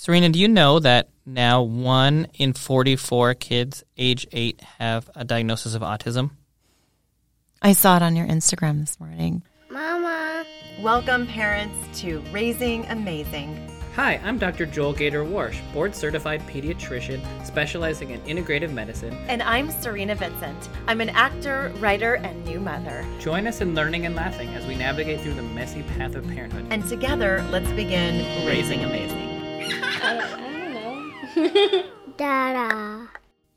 Serena, do you know that now one in 44 kids age eight have a diagnosis of autism? I saw it on your Instagram this morning. Mama. Welcome, parents, to Raising Amazing. Hi, I'm Dr. Joel Gator Warsh, board certified pediatrician specializing in integrative medicine. And I'm Serena Vincent. I'm an actor, writer, and new mother. Join us in learning and laughing as we navigate through the messy path of parenthood. And together, let's begin Raising Amazing. I don't, I don't know. Dada.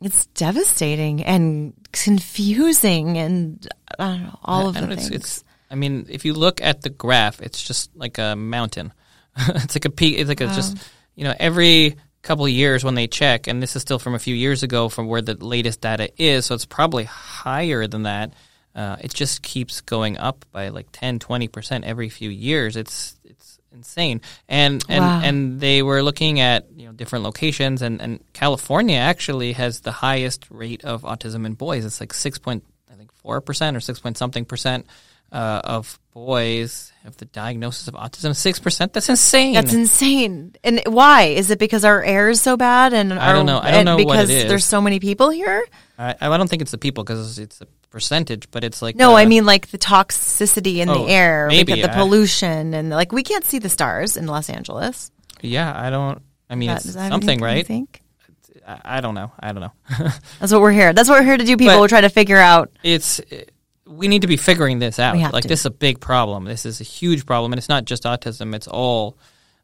It's devastating and confusing, and I don't know, all of I the know, things. it's, it's, I mean, if you look at the graph, it's just like a mountain. it's like a peak. It's like a just, you know, every couple of years when they check, and this is still from a few years ago from where the latest data is, so it's probably higher than that. Uh, it just keeps going up by like 10, 20% every few years. It's, it's insane. And, and, Wow. and they were looking at, you know, different locations and, and California actually has the highest rate of autism in boys. It's like 6 point, I think 4% or 6 point something percent uh, of boys have the diagnosis of autism. 6%? That's insane. That's insane. And why? Is it because our air is so bad? And I don't know. I don't know what because it is. there's so many people here. I, I don't think it's the people because it's a percentage, but it's like No, uh, I mean like the toxicity in Oh, the air, maybe, the pollution, and like we can't see the stars in Los Angeles. yeah. I don't. I mean, That- it's does that have something, right? think? I, I don't know. I don't know. That's what we're here. That's what we're here to do. People But- We're trying to figure out. it's we need to be figuring this out. Like to. this is a big problem. This is a huge problem, and it's not just autism. It's all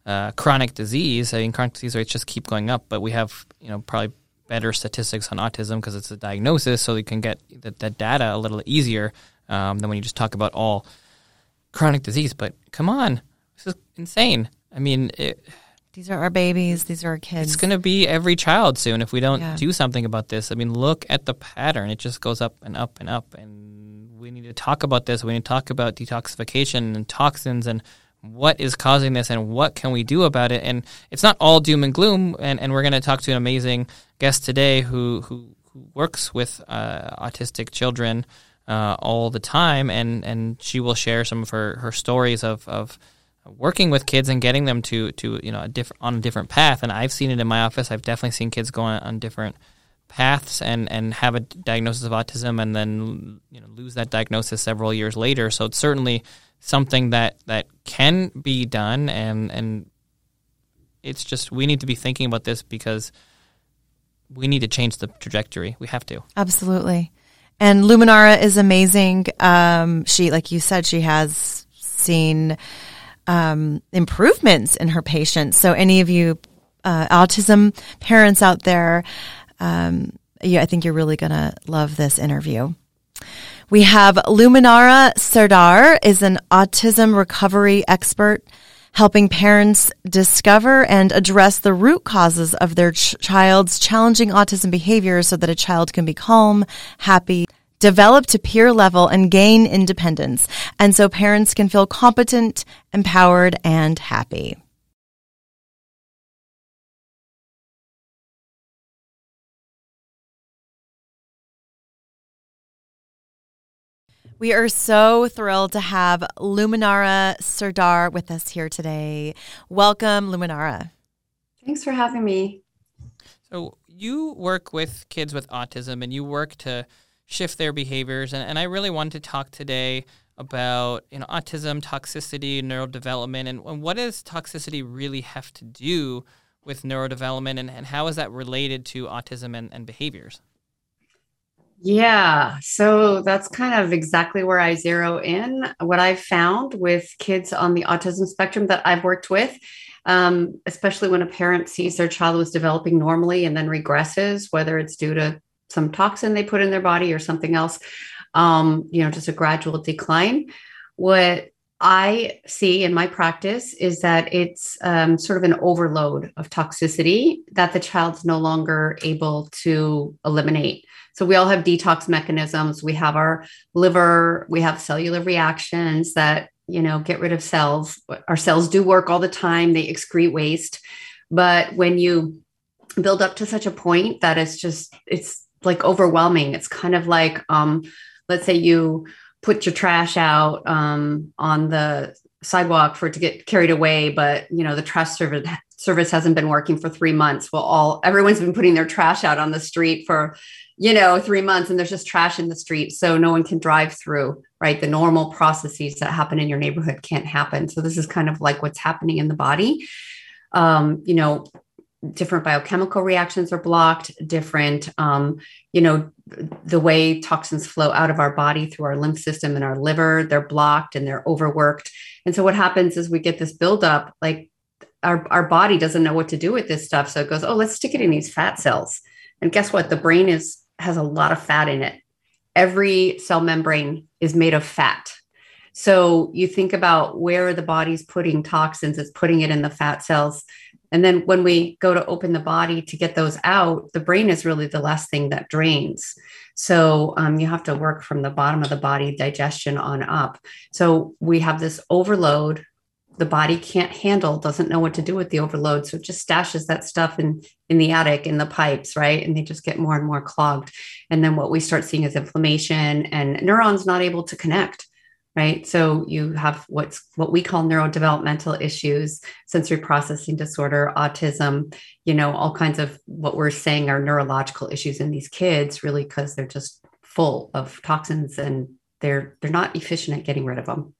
uh, chronic disease. I mean, chronic disease rates just keep going up. But we have you know probably better statistics on autism because it's a diagnosis, so we can get that, that data a little easier um, than when you just talk about all chronic disease. But come on, this is insane. I mean, it, These are our babies. These are our kids. it's going to be every child soon if we don't Yeah. do something about this. I mean, look at the pattern; it just goes up and up and up. And we need to talk about this. We need to talk about detoxification and toxins and what is causing this and what can we do about it. And it's not all doom and gloom. And, and we're going to talk to an amazing guest today who who, who works with uh, autistic children uh, all the time, and and she will share some of her her stories of of working with kids and getting them to to you know a different on a different path and I've seen it in my office I've definitely seen kids go on, on different paths and and have a diagnosis of autism and then you know lose that diagnosis several years later so it's certainly something that that can be done and and it's just we need to be thinking about this because we need to change the trajectory we have to Absolutely. And Luminara is amazing. Um, she, like you said, she has seen um, improvements in her patients. So, any of you uh, autism parents out there, um, I think you're really going to love this interview. We have Luminara Sardar is an autism recovery expert helping parents discover and address the root causes of their ch- child's challenging autism behavior so that a child can be calm, happy, develop to peer level and gain independence. And so parents can feel competent, empowered, and happy. We are so thrilled to have Luminara Sardar with us here today. Welcome, Luminara. Thanks for having me. So you work with kids with autism and you work to shift their behaviors and, and I really wanted to talk today about you know autism, toxicity, neurodevelopment and, and what does toxicity really have to do with neurodevelopment and, and how is that related to autism and, and behaviors? Yeah, so that's kind of exactly where I zero in. What I've found with kids on the autism spectrum that I've worked with, um, especially when a parent sees their child was developing normally and then regresses, whether it's due to some toxin they put in their body or something else, um, you know, just a gradual decline. What I see in my practice is that it's um, sort of an overload of toxicity that the child's no longer able to eliminate. So we all have detox mechanisms. We have our liver, we have cellular reactions that, you know, get rid of cells. Our cells do work all the time, they excrete waste. But when you build up to such a point that it's just, it's like overwhelming. It's kind of like, um, let's say you put your trash out um, on the sidewalk for it to get carried away, but you know the trash service service hasn't been working for three months. Well, all everyone's been putting their trash out on the street for, you know, three months and there's just trash in the street. So no one can drive through, right? The normal processes that happen in your neighborhood can't happen. So this is kind of like what's happening in the body. Um, you know, different biochemical reactions are blocked different um, you know the way toxins flow out of our body through our lymph system and our liver they're blocked and they're overworked. And so what happens is we get this buildup like our, our body doesn't know what to do with this stuff. So it goes oh let's stick it in these fat cells. And guess what? The brain is has a lot of fat in it. Every cell membrane is made of fat. So you think about where the body's putting toxins it's putting it in the fat cells and then when we go to open the body to get those out, the brain is really the last thing that drains. So um, you have to work from the bottom of the body, digestion on up. So we have this overload. The body can't handle, doesn't know what to do with the overload. So it just stashes that stuff in, in the attic, in the pipes, right? And they just get more and more clogged. And then what we start seeing is inflammation and neurons not able to connect right? So you have what's what we call neurodevelopmental issues sensory processing disorder autism you know all kinds of what we're saying are neurological issues in these kids really because they're just full of toxins and they're they're not efficient at getting rid of them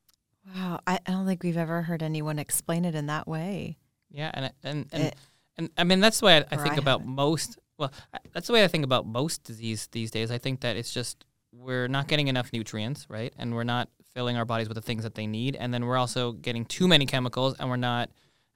wow. I, I don't think we've ever heard anyone explain it in that way. Yeah and and and, it, and i mean that's the way i, I think I about most well that's the way i think about most disease these days. I think that it's just we're not getting enough nutrients, right? And we're not filling our bodies with the things that they need. And then we're also getting too many chemicals and we're not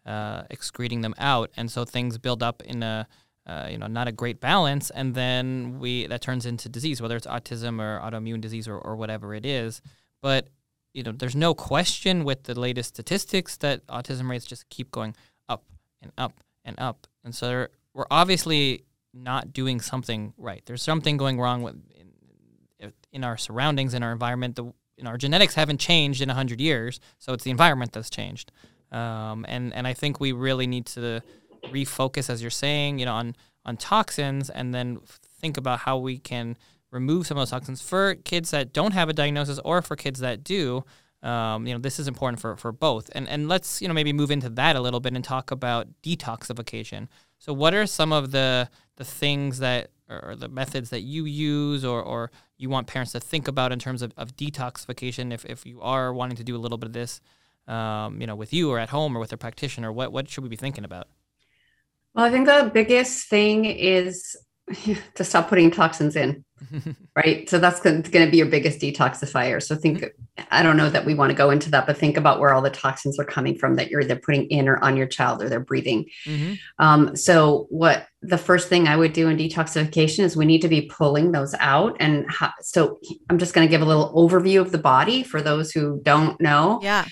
uh, excreting them out. And so things build up in a, uh, you know, not a great balance. And then we, that turns into disease, whether it's autism or autoimmune disease or, or whatever it is. But, you know, there's no question with the latest statistics that autism rates just keep going up and up and up. And so we're obviously not doing something right. There's something going wrong with in, in our surroundings, in our environment. The you know, our genetics haven't changed in 100 years, so it's the environment that's changed. Um, and, and I think we really need to refocus, as you're saying, you know, on, on toxins and then think about how we can remove some of those toxins for kids that don't have a diagnosis or for kids that do. Um, you know, this is important for, for both. And, and let's, you know, maybe move into that a little bit and talk about detoxification. So what are some of the, the things that, or the methods that you use or, or you want parents to think about in terms of, of detoxification if, if you are wanting to do a little bit of this um, you know with you or at home or with a practitioner what what should we be thinking about? Well i think the biggest thing is to stop putting toxins in right? So that's going to be your biggest detoxifier. So think i don't know that we want to go into that but think about where all the toxins are coming from that you're either putting in or on your child or they're breathing. Mm-hmm. um, so what the first thing I would do in detoxification is we need to be pulling those out. And so I'm just going to give a little overview of the body for those who don't know. Yeah.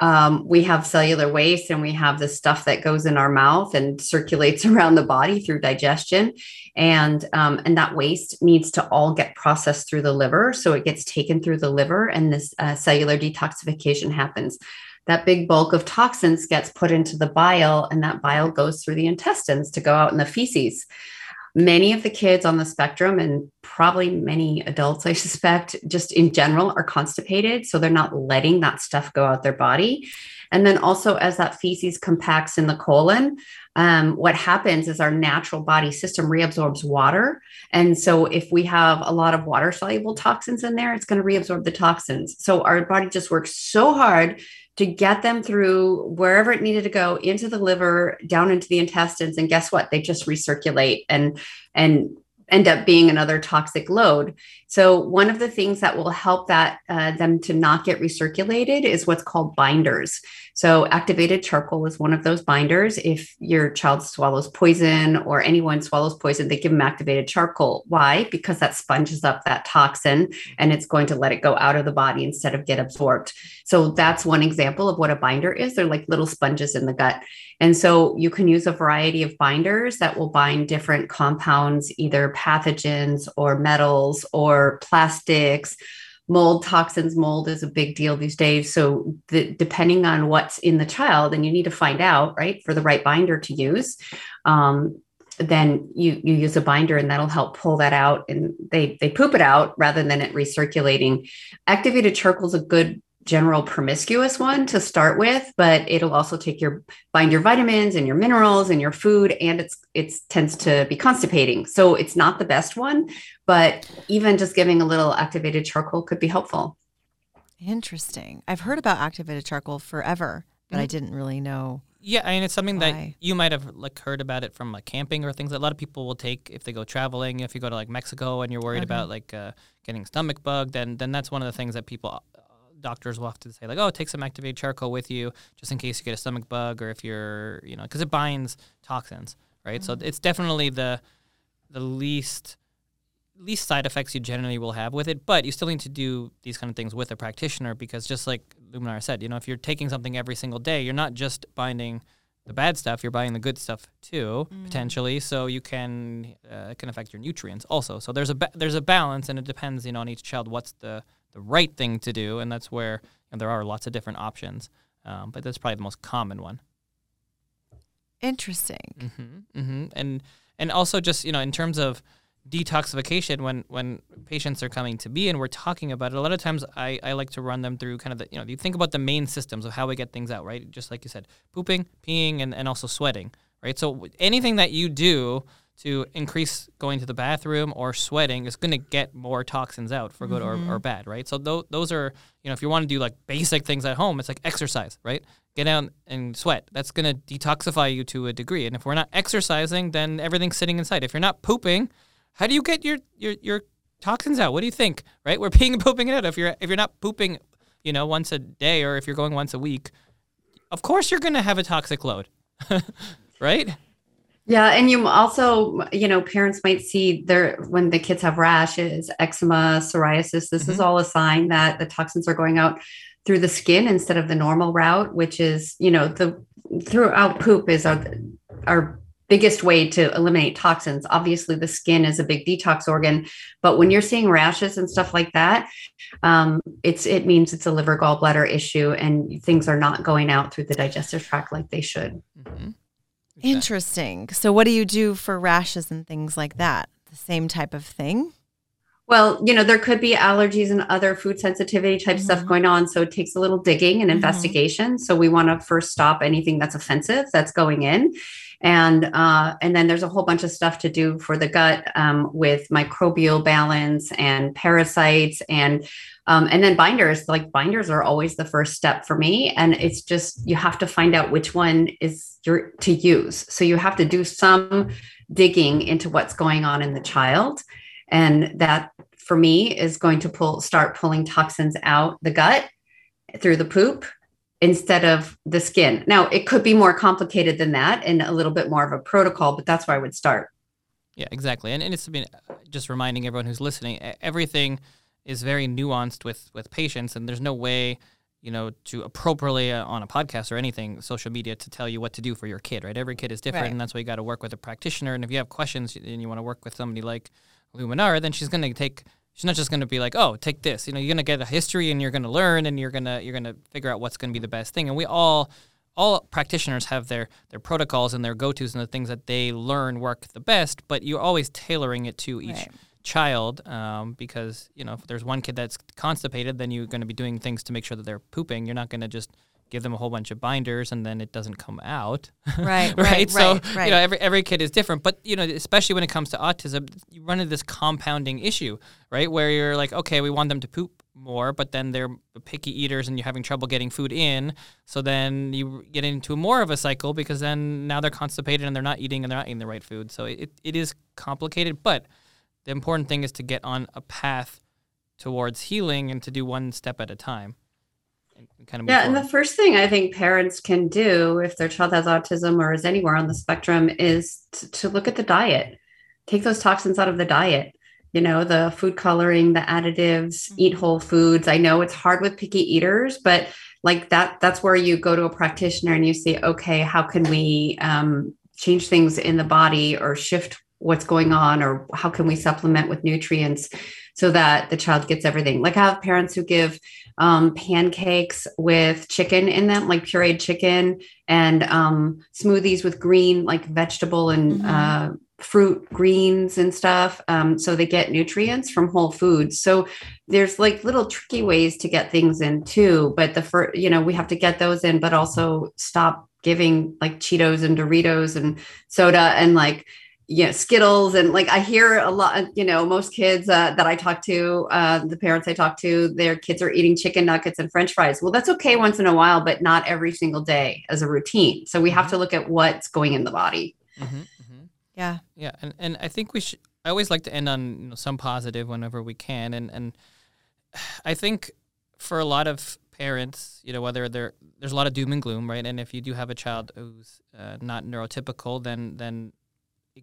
Um, we have cellular waste and we have the stuff that goes in our mouth and circulates around the body through digestion. And, um, and that waste needs to all get processed through the liver. So it gets taken through the liver and this uh, cellular detoxification happens that big bulk of toxins gets put into the bile, and that bile goes through the intestines to go out in the feces. Many of the kids on the spectrum, and probably many adults, I suspect, just in general, are constipated. So they're not letting that stuff go out their body. And then also, as that feces compacts in the colon, um, what happens is our natural body system reabsorbs water. And so, if we have a lot of water soluble toxins in there, it's going to reabsorb the toxins. So, our body just works so hard to get them through wherever it needed to go into the liver down into the intestines. And guess what? They just recirculate and and end up being another toxic load so one of the things that will help that uh, them to not get recirculated is what's called binders so activated charcoal is one of those binders. If your child swallows poison or anyone swallows poison, they give them activated charcoal. Why? Because that sponges up that toxin and it's going to let it go out of the body instead of get absorbed. So that's one example of what a binder is. They're like little sponges in the gut. And so you can use a variety of binders that will bind different compounds, either pathogens or metals or plastics. Mold toxins mold is a big deal these days. So the, depending on what's in the child and you need to find out right for the right binder to use um, then you you use a binder and that'll help pull that out and they they poop it out rather than it recirculating. Activated charcoal is a good general promiscuous one to start with, but it'll also take your bind your vitamins and your minerals and your food, and it's it's tends to be constipating. So it's not the best one, but even just giving a little activated charcoal could be helpful. Interesting. I've heard about activated charcoal forever, but mm-hmm. I didn't really know. Yeah, I mean it's something why. that you might have like heard about it from like camping or things that a lot of people will take if they go traveling. If you go to like Mexico and you're worried okay. about like uh, getting stomach bug, then then that's one of the things that people doctors will have to say like, oh, take some activated charcoal with you just in case you get a stomach bug or if you're, you know, because it binds toxins, right? Mm-hmm. So it's definitely the the least least side effects you generally will have with it, but you still need to do these kind of things with a practitioner because just like Luminara said, you know, if you're taking something every single day, you're not just binding the bad stuff, you're buying the good stuff too, mm. potentially. So you can uh, can affect your nutrients also. So there's a ba- there's a balance, and it depends, you know, on each child what's the the right thing to do, and that's where know, there are lots of different options. Um, but that's probably the most common one. Interesting. Mm-hmm, mm-hmm. And and also just you know in terms of detoxification when when patients are coming to me and we're talking about it a lot of times I, I like to run them through kind of the you know you think about the main systems of how we get things out right just like you said pooping peeing and, and also sweating right so anything that you do to increase going to the bathroom or sweating is going to get more toxins out for good mm-hmm. or, or bad, right? So th- those are, you know, if you want to do like basic things at home, it's like exercise, right? Get out and sweat. That's going to detoxify you to a degree. And if we're not exercising, then everything's sitting inside. If you're not pooping, how do you get your your, your toxins out? What do you think, right? We're peeing and pooping it out. If you're if you're not pooping, you know, once a day or if you're going once a week, of course you're going to have a toxic load, right? Yeah, and you also, you know, parents might see their when the kids have rashes, eczema, psoriasis. This mm-hmm. is all a sign that the toxins are going out through the skin instead of the normal route, which is, you know, the throughout poop is our our biggest way to eliminate toxins. Obviously, the skin is a big detox organ, but when you're seeing rashes and stuff like that, um, it's it means it's a liver gallbladder issue, and things are not going out through the digestive tract like they should. Mm-hmm. Interesting. So, what do you do for rashes and things like that? The same type of thing? Well, you know, there could be allergies and other food sensitivity type mm-hmm. stuff going on. So it takes a little digging and mm-hmm. investigation. So we want to first stop anything that's offensive that's going in. And uh, and then there's a whole bunch of stuff to do for the gut um, with microbial balance and parasites and um, and then binders, like binders are always the first step for me. And it's just, you have to find out which one is your to use. So you have to do some digging into what's going on in the child. And that for me is going to pull, start pulling toxins out the gut through the poop instead of the skin. Now, it could be more complicated than that and a little bit more of a protocol, but that's where I would start. Yeah, exactly. And, and it's been just reminding everyone who's listening everything is very nuanced with with patients, and there's no way you know to appropriately uh, on a podcast or anything social media to tell you what to do for your kid right every kid is different right. and that's why you got to work with a practitioner and if you have questions and you want to work with somebody like luminara then she's going to take she's not just going to be like oh take this. You know you're going to get a history and you're going to learn and you're going to you're going to figure out what's going to be the best thing. And we all all practitioners have their their protocols and their go-to's and the things that they learn work the best but you're always tailoring it to each right. child um, because you know if there's one kid that's constipated then you're going to be doing things to make sure that they're pooping. You're not going to just give them a whole bunch of binders and then it doesn't come out. Right right, right? So right, right. you know every, every kid is different but you know especially when it comes to autism you run into this compounding issue right? Where you're like okay we want them to poop more but then they're picky eaters and you're having trouble getting food in. So then you get into more of a cycle because then now they're constipated and they're not eating and they're not eating the right food. So it, it is complicated but the important thing is to get on a path towards healing and to do one step at a time. Kind of yeah, forward. and the first thing I think parents can do if their child has autism or is anywhere on the spectrum is to, to look at the diet. Take those toxins out of the diet you know the food coloring the additives mm-hmm. eat whole foods i know it's hard with picky eaters but like that that's where you go to a practitioner and you say okay how can we um, change things in the body or shift what's going on or how can we supplement with nutrients so that the child gets everything. Like I have parents who give um, pancakes with chicken in them, like pureed chicken, and um, smoothies with green, like vegetable and mm-hmm. uh, fruit greens and stuff um, so they get nutrients from whole foods so there's like little tricky ways to get things in too but the first you know we have to get those in but also stop giving like cheetos and doritos and soda and like you know skittles and like i hear a lot you know most kids uh, that i talk to uh, the parents i talk to their kids are eating chicken nuggets and french fries well that's okay once in a while but not every single day as a routine so we have mm-hmm. to look at what's going in the body mm-hmm. Yeah. Yeah, and and I think we should. I always like to end on you know, some positive whenever we can, and and I think for a lot of parents, you know, whether they're there's a lot of doom and gloom, right? And if you do have a child who's uh, not neurotypical, then then it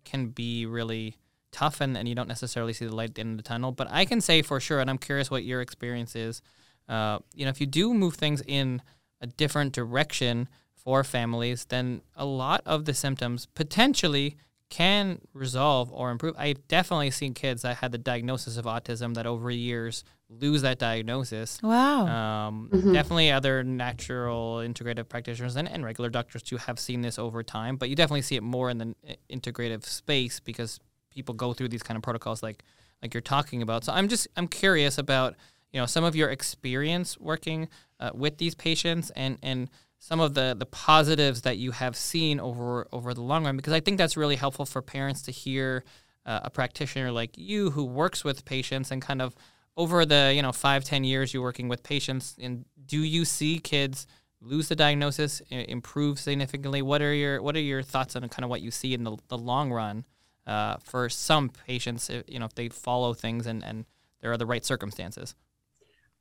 can be really tough, and, and you don't necessarily see the light at the end of the tunnel. But I can say for sure, and I'm curious what your experience is. Uh, you know, if you do move things in a different direction for families, then a lot of the symptoms potentially can resolve or improve. I've definitely seen kids that had the diagnosis of autism that over years lose that diagnosis. Wow. Um, mm-hmm. Definitely other natural integrative practitioners and, and regular doctors too have seen this over time, but you definitely see it more in the integrative space because people go through these kind of protocols like like you're talking about. So I'm just I'm curious about you know some of your experience working uh, with these patients and and some of the the positives that you have seen over over the long run because I think that's really helpful for parents to hear uh, a practitioner like you who works with patients and kind of over the you know five ten years you're working with patients and do you see kids lose the diagnosis improve significantly? What are your what are your thoughts on kind of what you see in the, the long run uh, for some patients you know if they follow things and and there are the right circumstances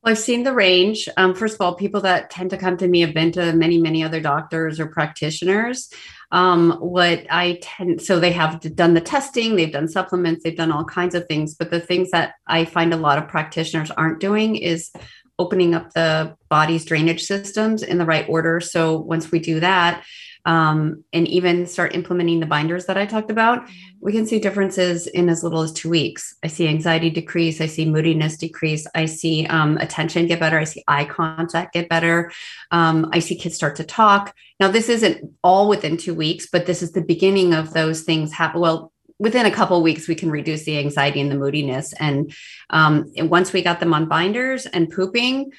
well, I've seen the range. Um, first of all, people that tend to come to me have been to many, many other doctors or practitioners. Um, what I tend, so they have done the testing, they've done supplements, they've done all kinds of things. But the things that I find a lot of practitioners aren't doing is opening up the body's drainage systems in the right order. So once we do that, um, and even start implementing the binders that I talked about, we can see differences in as little as two weeks. I see anxiety decrease. I see moodiness decrease. I see um, attention get better. I see eye contact get better. Um, I see kids start to talk. Now, this isn't all within two weeks, but this is the beginning of those things happen. Well, within a couple weeks we can reduce the anxiety and the moodiness and, um, and once we got them on binders and pooping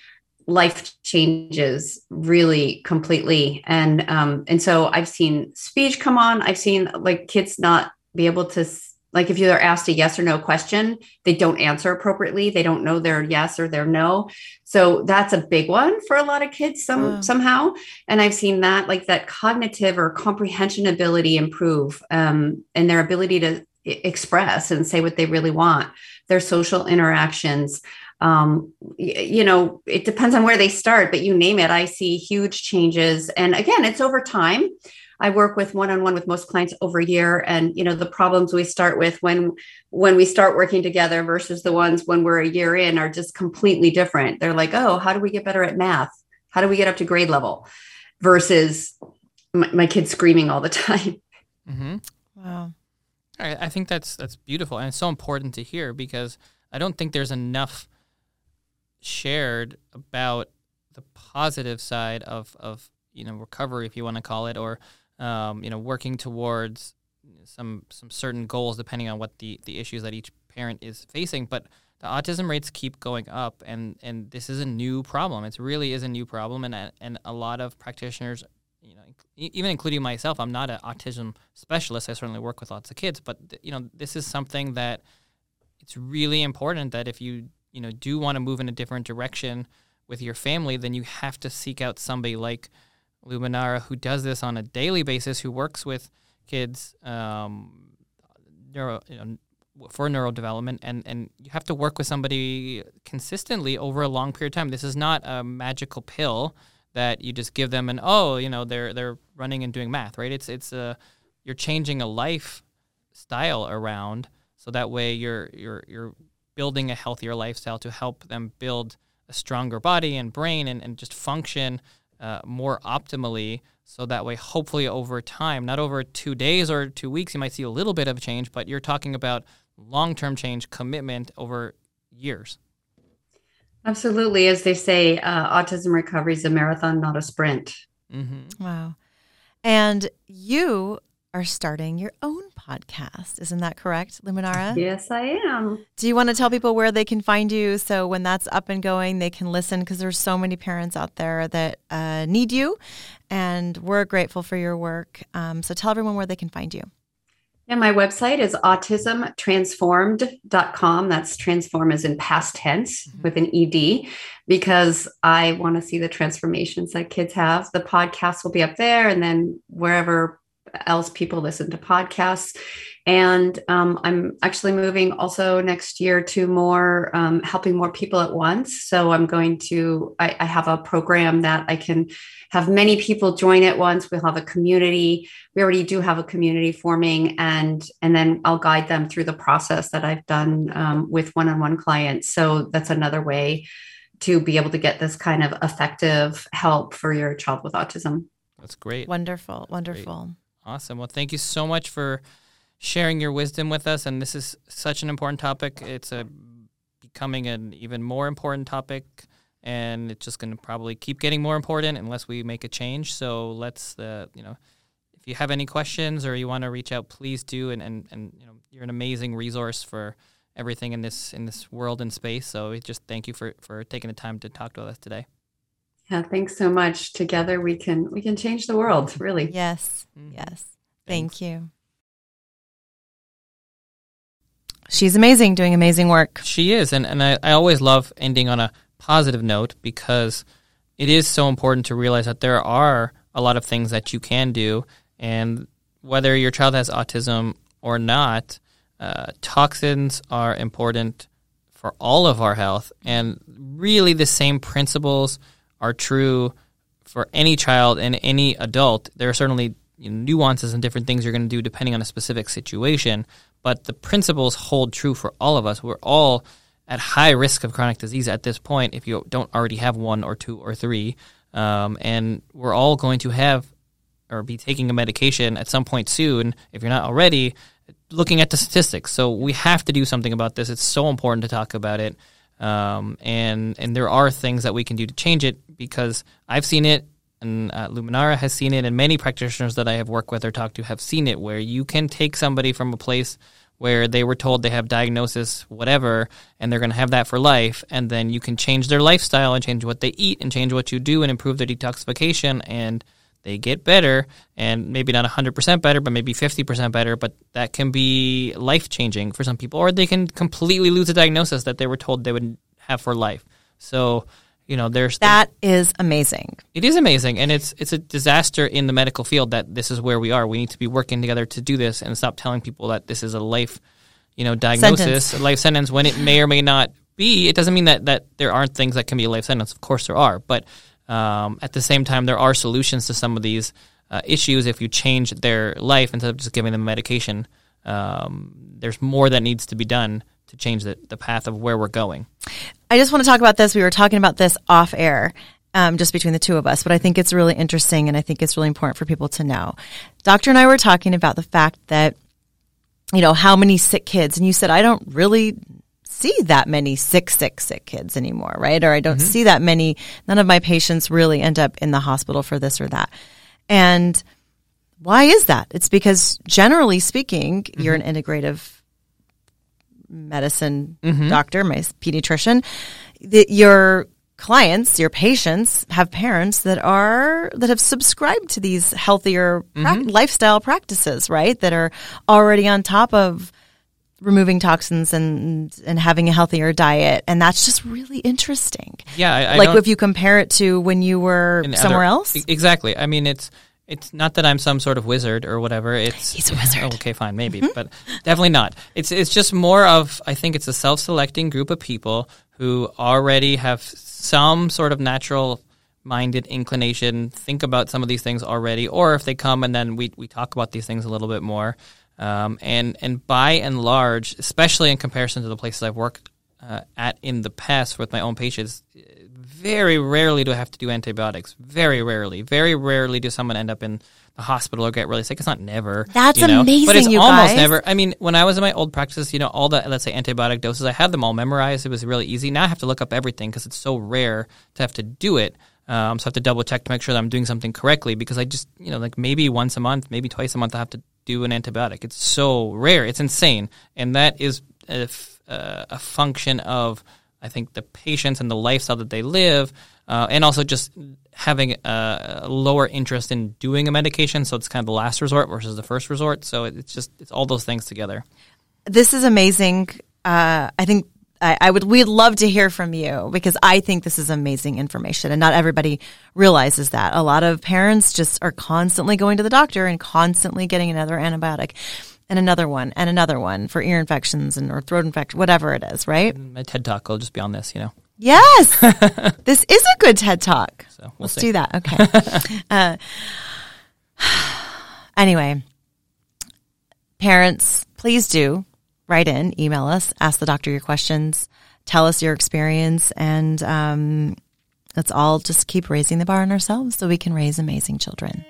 life changes really completely. And um and so i've seen speech come on. I've seen like kids not be able to like if you're asked a yes or no question they don't answer appropriately. They don't know their yes or their no. So that's a big one for a lot of kids some wow. somehow. And i've seen that like that cognitive or comprehension ability improve um, and their ability to express and say what they really want. Their social interactions um, you know, it depends on where they start, but you name it, I see huge changes. And again, it's over time. I work with one-on-one with most clients over a year, and you know the problems we start with when when we start working together versus the ones when we're a year in are just completely different. They're like, oh, how do we get better at math? How do we get up to grade level? Versus my, my kids screaming all the time. Mm-hmm. Wow, I, I think that's that's beautiful, and it's so important to hear because I don't think there's enough shared about the positive side of, of you know recovery, if you want to call it, or um, you know working towards some some certain goals depending on what the, the issues that each parent is facing. But the autism rates keep going up, and, and this is a new problem. It really is a new problem, and and a lot of practitioners, you know, even including myself, I'm not an autism specialist. I certainly work with lots of kids, but you know, this is something that it's really important that if you you know do want to move in a different direction with your family, then you have to seek out somebody like Luminara who does this on a daily basis, who works with kids um, neuro, you know, for neurodevelopment, and and you have to work with somebody consistently over a long period of time. This is not a magical pill that you just give them and oh, you know, they're they're running and doing math, right? It's it's a you're changing a lifestyle around so that way you're you're you're building a healthier lifestyle to help them build a stronger body and brain and, and just function uh, more optimally so that way hopefully over time not over two days or two weeks you might see a little bit of change but you're talking about long-term change commitment over years. Absolutely. As they say, uh, autism recovery is a marathon, not a sprint. Mm-hmm. Wow. And you are starting your own podcast. Isn't that correct, Luminara? Yes, I am. Do you want to tell people where they can find you so when that's up and going, they can listen? Because there's so many parents out there that uh, need you, and we're grateful for your work. Um, so tell everyone where they can find you. Yeah, my website is autismtransformed.com. That's transform as in past tense Mhm. with an ED because I want to see the transformations that kids have. The podcast will be up there and then wherever else people listen to podcasts. And um, I'm actually moving also next year to more um, helping more people at once. So I'm going to, I, I have a program that I can have many people join at once. We'll have a community we already do have a community forming and and then i'll guide them through the process that i've done um, with one-on-one clients so that's another way to be able to get this kind of effective help for your child with autism That's great. Wonderful, wonderful. Awesome. Well, thank you so much for sharing your wisdom with us. And this is such an important topic. It's a becoming an even more important topic, and it's just going to probably keep getting more important unless we make a change. So let's, uh, you know, if you have any questions or you want to reach out, please do. And, and and you know, you're an amazing resource for everything in this in this world and space. So we just thank you for for taking the time to talk to us today. Yeah thanks so much together we can we can change the world really Yes, Mhm. yes. Thanks. Thank you. She's amazing, doing amazing work. She is, and, and I, I always love ending on a positive note because it is so important to realize that there are a lot of things that you can do, and whether your child has autism or not, uh, toxins are important for all of our health, and really the same principles are true for any child and any adult. There are certainly you know, nuances and different things you're going to do depending on a specific situation, but the principles hold true for all of us. We're all at high risk of chronic disease at this point if you don't already have one or two or three. Um, and we're all going to have or be taking a medication at some point soon if you're not already looking at the statistics. So we have to do something about this. It's so important to talk about it. Um, and and there are things that we can do to change it because I've seen it and uh, Luminara has seen it, and many practitioners that I have worked with or talked to have seen it, where you can take somebody from a place where they were told they have diagnosis whatever and they're going to have that for life and then you can change their lifestyle and change what they eat and change what you do and improve their detoxification and they get better and maybe not 100% better but maybe 50% better but that can be life changing for some people or they can completely lose a diagnosis that they were told they would have for life so you know there's That is amazing. it is amazing, and it's it's a disaster in the medical field that this is where we are. We need to be working together to do this and stop telling people that this is a life, you know, diagnosis, Sentence. a life sentence when it may or may not be. It doesn't mean that that there aren't things that can be a life sentence. Of course, there are, but um, at the same time, there are solutions to some of these uh, issues if you change their life instead of just giving them medication. Um, there's more that needs to be done to change the, the path of where we're going. I just want to talk about this. We were talking about this off air, um, just between the two of us, but I think it's really interesting and I think it's really important for people to know. Doctor and I were talking about the fact that, you know, how many sick kids, and you said, I don't really see that many sick, sick, sick kids anymore, right? Or I don't mm-hmm. see that many, none of my patients really end up in the hospital for this or that. And why is that? It's because generally speaking, you're an mm-hmm. integrative medicine mm-hmm. doctor, my pediatrician, that your clients, your patients have parents that are that have subscribed to these healthier prac- lifestyle practices, right? That are already on top of removing toxins and and having a healthier diet, and that's just really interesting. Yeah, I, I like if you compare it to when you were somewhere other- else. Exactly. I mean, it's it's not that I'm some sort of wizard or whatever. It's He's a wizard. okay, fine, maybe, mm-hmm. but definitely not. It's it's just more of I think it's a self-selecting group of people who already have some sort of natural minded inclination think about some of these things already or if they come and then we, we talk about these things a little bit more um, and and by and large especially in comparison to the places i've worked uh, at in the past with my own patients, very rarely do I have to do antibiotics. Very rarely. Very rarely do someone end up in the hospital or get really sick. It's not never. That's you know? amazing, But it's almost guys. never. I mean, when I was in my old practice, you know, all the let's say antibiotic doses, I had them all memorized. It was really easy. Now I have to look up everything because it's so rare to have to do it. Um, so I have to double check to make sure that I'm doing something correctly because I just, you know, like maybe once a month, maybe twice a month, I have to do an antibiotic. It's so rare. It's insane. And that is a, f- uh, a function of, I think, the patients and the lifestyle that they live, uh, and also just having a, lower interest in doing a medication. So it's kind of the last resort versus the first resort. So it's just, it's all those things together. this is amazing. Uh, I think I, I would. We'd love to hear from you because I think this is amazing information, and not everybody realizes that. A lot of parents just are constantly going to the doctor and constantly getting another antibiotic, and another one, and another one for ear infections and or throat infection, whatever it is. Right? My TED talk will just be on this, you know. Yes, this is a good TED talk. So we'll Let's see. do that. Okay. uh, anyway, parents, please do write in, email us, ask the doctor your questions, tell us your experience, and um, let's all just keep raising the bar on ourselves so we can raise amazing children.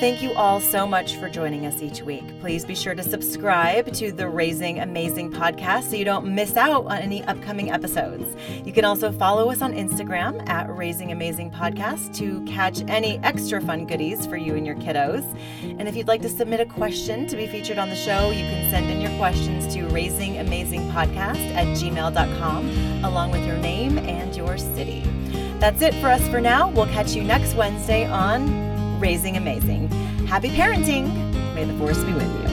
Thank you all so much for joining us each week. Please be sure to subscribe to the Raising Amazing podcast so you don't miss out on any upcoming episodes. You can also follow us on Instagram at Raising Amazing Podcast to catch any extra fun goodies for you and your kiddos. And if you'd like to submit a question to be featured on the show, you can send in your questions to raisingamazingpodcast at gmail.com along with your name and your city. That's it for us for now. We'll catch you next Wednesday on Raising Amazing. Happy parenting. May the force be with you.